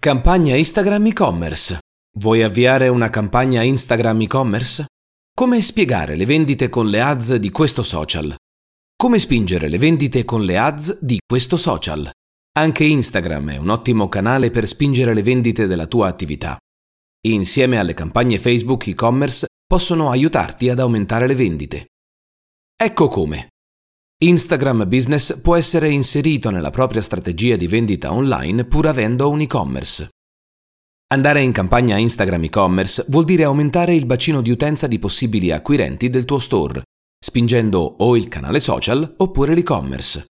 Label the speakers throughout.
Speaker 1: Campagna Instagram e-commerce. Vuoi avviare una campagna Instagram e-commerce? Come spiegare le vendite con le ads di questo social? Come spingere le vendite con le ads di questo social? Anche Instagram è un ottimo canale per spingere le vendite della tua attività. Insieme alle campagne Facebook e-commerce possono aiutarti ad aumentare le vendite. Ecco come. Instagram Business può essere inserito nella propria strategia di vendita online pur avendo un e-commerce. Andare in campagna Instagram e-commerce vuol dire aumentare il bacino di utenza di possibili acquirenti del tuo store, spingendo o il canale social oppure l'e-commerce.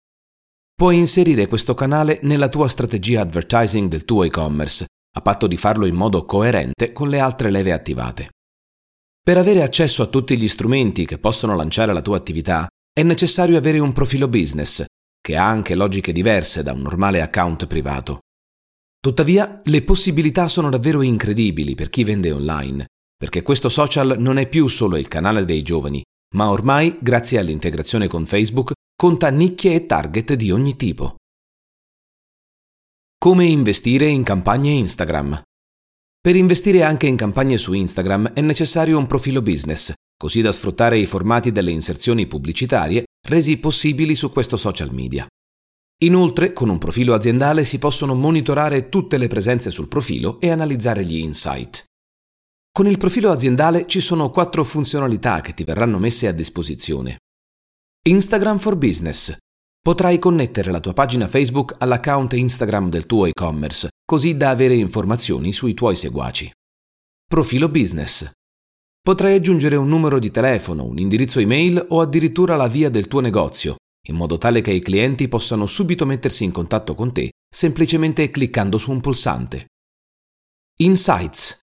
Speaker 1: Puoi inserire questo canale nella tua strategia advertising del tuo e-commerce, a patto di farlo in modo coerente con le altre leve attivate. Per avere accesso a tutti gli strumenti che possono lanciare la tua attività, è necessario avere un profilo business, che ha anche logiche diverse da un normale account privato. Tuttavia, le possibilità sono davvero incredibili per chi vende online, perché questo social non è più solo il canale dei giovani, ma ormai, grazie all'integrazione con Facebook, conta nicchie e target di ogni tipo. Come investire in campagne Instagram? Per investire anche in campagne su Instagram è necessario un profilo business, così da sfruttare i formati delle inserzioni pubblicitarie resi possibili su questo social media. Inoltre, con un profilo aziendale si possono monitorare tutte le presenze sul profilo e analizzare gli insight. Con il profilo aziendale ci sono quattro funzionalità che ti verranno messe a disposizione. Instagram for Business. Potrai connettere la tua pagina Facebook all'account Instagram del tuo e-commerce, così da avere informazioni sui tuoi seguaci. Profilo Business. Potrai aggiungere un numero di telefono, un indirizzo email o addirittura la via del tuo negozio, in modo tale che i clienti possano subito mettersi in contatto con te semplicemente cliccando su un pulsante. Insights.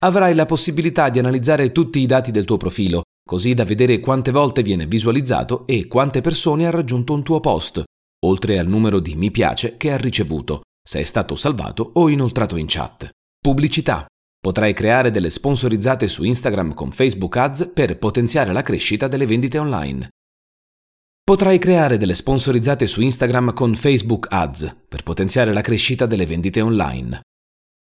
Speaker 1: Avrai la possibilità di analizzare tutti i dati del tuo profilo così da vedere quante volte viene visualizzato e quante persone ha raggiunto un tuo post, oltre al numero di mi piace che ha ricevuto, se è stato salvato o inoltrato in chat. Pubblicità. Potrai creare delle sponsorizzate su Instagram con Facebook Ads per potenziare la crescita delle vendite online. Potrai creare delle sponsorizzate su Instagram con Facebook Ads per potenziare la crescita delle vendite online.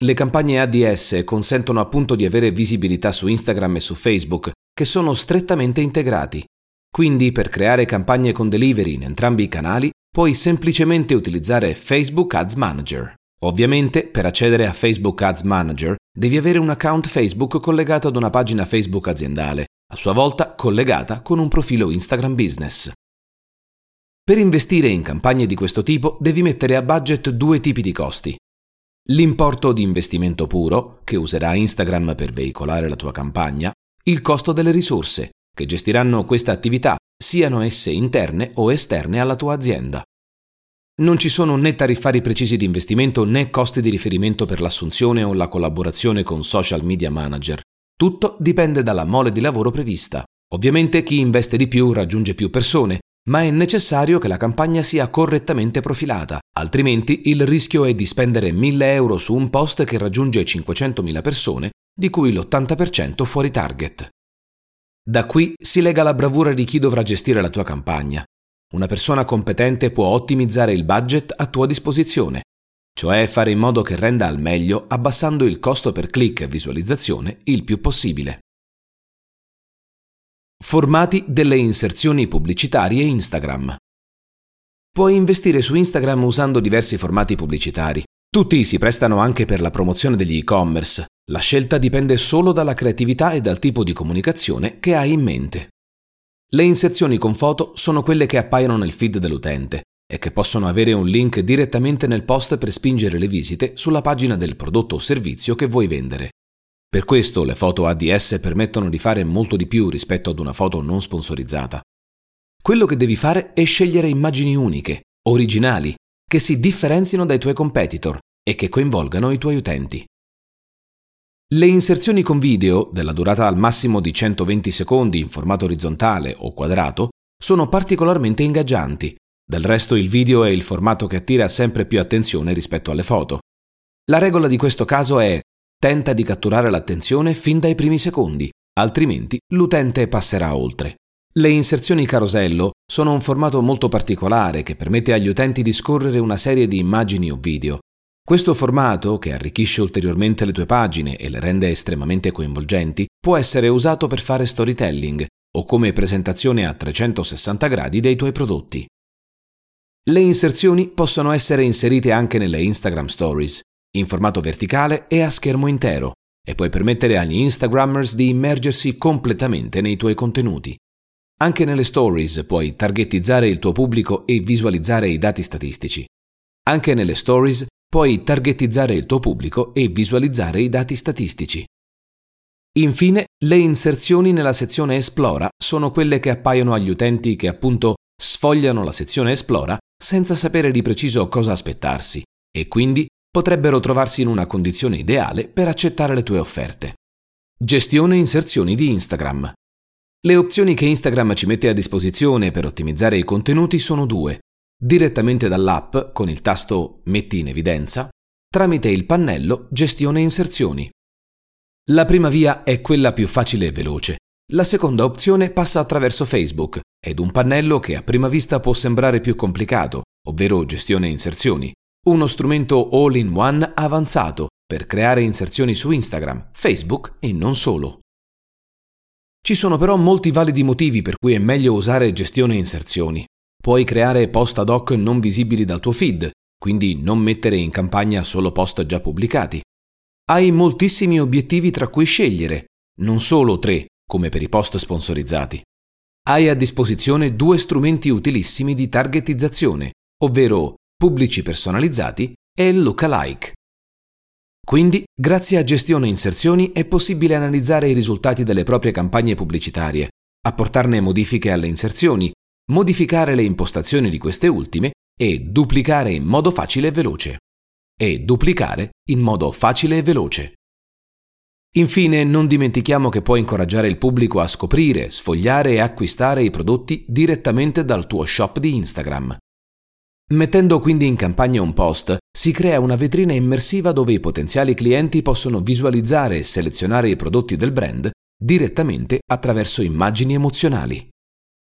Speaker 1: Le campagne ADS consentono appunto di avere visibilità su Instagram e su Facebook che sono strettamente integrati. Quindi per creare campagne con delivery in entrambi i canali puoi semplicemente utilizzare Facebook Ads Manager. Ovviamente per accedere a Facebook Ads Manager devi avere un account Facebook collegato ad una pagina Facebook aziendale, a sua volta collegata con un profilo Instagram Business. Per investire in campagne di questo tipo devi mettere a budget due tipi di costi. L'importo di investimento puro, che userà Instagram per veicolare la tua campagna, il costo delle risorse che gestiranno questa attività, siano esse interne o esterne alla tua azienda. Non ci sono né tariffari precisi di investimento né costi di riferimento per l'assunzione o la collaborazione con social media manager. Tutto dipende dalla mole di lavoro prevista. Ovviamente chi investe di più raggiunge più persone, ma è necessario che la campagna sia correttamente profilata, altrimenti il rischio è di spendere 1000 euro su un post che raggiunge 500.000 persone di cui l'80% fuori target. Da qui si lega la bravura di chi dovrà gestire la tua campagna. Una persona competente può ottimizzare il budget a tua disposizione, cioè fare in modo che renda al meglio abbassando il costo per click e visualizzazione il più possibile. Formati delle inserzioni pubblicitarie Instagram. Puoi investire su Instagram usando diversi formati pubblicitari. Tutti si prestano anche per la promozione degli e-commerce, la scelta dipende solo dalla creatività e dal tipo di comunicazione che hai in mente. Le inserzioni con foto sono quelle che appaiono nel feed dell'utente e che possono avere un link direttamente nel post per spingere le visite sulla pagina del prodotto o servizio che vuoi vendere. Per questo le foto ADS permettono di fare molto di più rispetto ad una foto non sponsorizzata. Quello che devi fare è scegliere immagini uniche, originali, che si differenzino dai tuoi competitor e che coinvolgano i tuoi utenti. Le inserzioni con video, della durata al massimo di 120 secondi in formato orizzontale o quadrato, sono particolarmente ingaggianti. Del resto il video è il formato che attira sempre più attenzione rispetto alle foto. La regola di questo caso è tenta di catturare l'attenzione fin dai primi secondi, altrimenti l'utente passerà oltre. Le inserzioni carosello sono un formato molto particolare che permette agli utenti di scorrere una serie di immagini o video. Questo formato, che arricchisce ulteriormente le tue pagine e le rende estremamente coinvolgenti, può essere usato per fare storytelling o come presentazione a 360 gradi dei tuoi prodotti. Le inserzioni possono essere inserite anche nelle Instagram Stories, in formato verticale e a schermo intero, e puoi permettere agli Instagrammers di immergersi completamente nei tuoi contenuti. Anche nelle Stories puoi targetizzare il tuo pubblico e visualizzare i dati statistici. Anche nelle Stories puoi targetizzare il tuo pubblico e visualizzare i dati statistici. Infine, le inserzioni nella sezione Esplora sono quelle che appaiono agli utenti che appunto sfogliano la sezione Esplora senza sapere di preciso cosa aspettarsi e quindi potrebbero trovarsi in una condizione ideale per accettare le tue offerte. Gestione inserzioni di Instagram. Le opzioni che Instagram ci mette a disposizione per ottimizzare i contenuti sono due direttamente dall'app con il tasto Metti in evidenza, tramite il pannello Gestione inserzioni. La prima via è quella più facile e veloce. La seconda opzione passa attraverso Facebook ed un pannello che a prima vista può sembrare più complicato, ovvero Gestione inserzioni, uno strumento all-in-one avanzato per creare inserzioni su Instagram, Facebook e non solo. Ci sono però molti validi motivi per cui è meglio usare gestione inserzioni. Puoi creare post ad hoc non visibili dal tuo feed, quindi non mettere in campagna solo post già pubblicati. Hai moltissimi obiettivi tra cui scegliere, non solo tre, come per i post sponsorizzati. Hai a disposizione due strumenti utilissimi di targetizzazione, ovvero pubblici personalizzati e lookalike. Quindi, grazie a gestione inserzioni è possibile analizzare i risultati delle proprie campagne pubblicitarie, apportarne modifiche alle inserzioni modificare le impostazioni di queste ultime e duplicare in modo facile e veloce. E duplicare in modo facile e veloce. Infine, non dimentichiamo che puoi incoraggiare il pubblico a scoprire, sfogliare e acquistare i prodotti direttamente dal tuo shop di Instagram. Mettendo quindi in campagna un post, si crea una vetrina immersiva dove i potenziali clienti possono visualizzare e selezionare i prodotti del brand direttamente attraverso immagini emozionali.